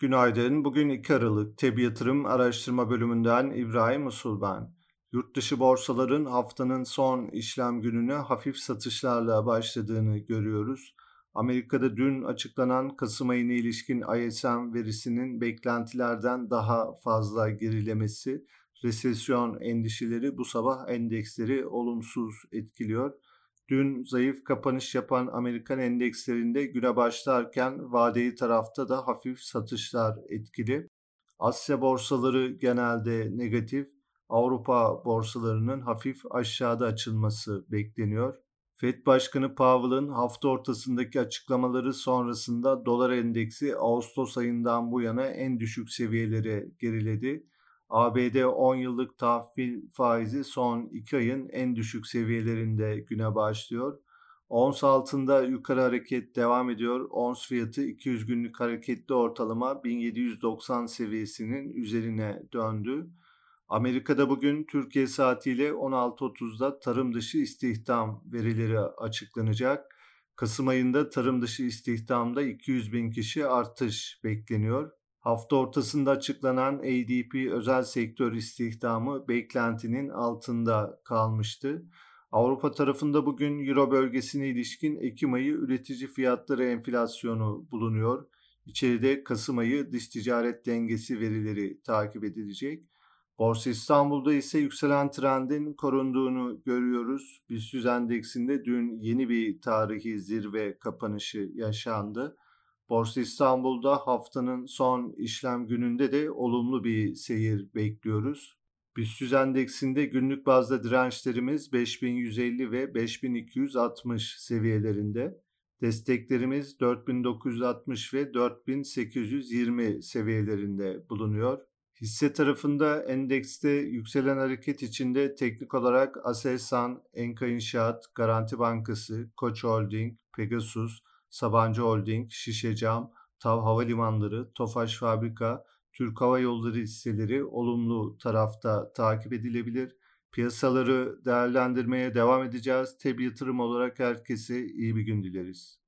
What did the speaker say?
Günaydın. Bugün 2 Aralık TEB Yatırım Araştırma Bölümünden İbrahim Usul ben. Yurt dışı borsaların haftanın son işlem gününe hafif satışlarla başladığını görüyoruz. Amerika'da dün açıklanan Kasım ayına ilişkin ISM verisinin beklentilerden daha fazla gerilemesi, resesyon endişeleri bu sabah endeksleri olumsuz etkiliyor. Dün zayıf kapanış yapan Amerikan endekslerinde güne başlarken vadeli tarafta da hafif satışlar etkili. Asya borsaları genelde negatif. Avrupa borsalarının hafif aşağıda açılması bekleniyor. Fed Başkanı Powell'ın hafta ortasındaki açıklamaları sonrasında dolar endeksi Ağustos ayından bu yana en düşük seviyelere geriledi. ABD 10 yıllık tahvil faizi son 2 ayın en düşük seviyelerinde güne başlıyor. Ons altında yukarı hareket devam ediyor. Ons fiyatı 200 günlük hareketli ortalama 1790 seviyesinin üzerine döndü. Amerika'da bugün Türkiye saatiyle 16.30'da tarım dışı istihdam verileri açıklanacak. Kasım ayında tarım dışı istihdamda 200 bin kişi artış bekleniyor. Hafta ortasında açıklanan ADP özel sektör istihdamı beklentinin altında kalmıştı. Avrupa tarafında bugün Euro bölgesine ilişkin Ekim ayı üretici fiyatları enflasyonu bulunuyor. İçeride Kasım ayı dış ticaret dengesi verileri takip edilecek. Borsa İstanbul'da ise yükselen trendin korunduğunu görüyoruz. BIST endeksinde dün yeni bir tarihi zirve kapanışı yaşandı. Borsa İstanbul'da haftanın son işlem gününde de olumlu bir seyir bekliyoruz. BIST endeksinde günlük bazda dirençlerimiz 5150 ve 5260 seviyelerinde. Desteklerimiz 4960 ve 4820 seviyelerinde bulunuyor. Hisse tarafında endekste yükselen hareket içinde teknik olarak Aselsan, Enka İnşaat, Garanti Bankası, Koç Holding, Pegasus, Sabancı Holding, Şişecam, Tav Havalimanları, Tofaş Fabrika, Türk Hava Yolları hisseleri olumlu tarafta takip edilebilir. Piyasaları değerlendirmeye devam edeceğiz. Tabi yatırım olarak herkese iyi bir gün dileriz.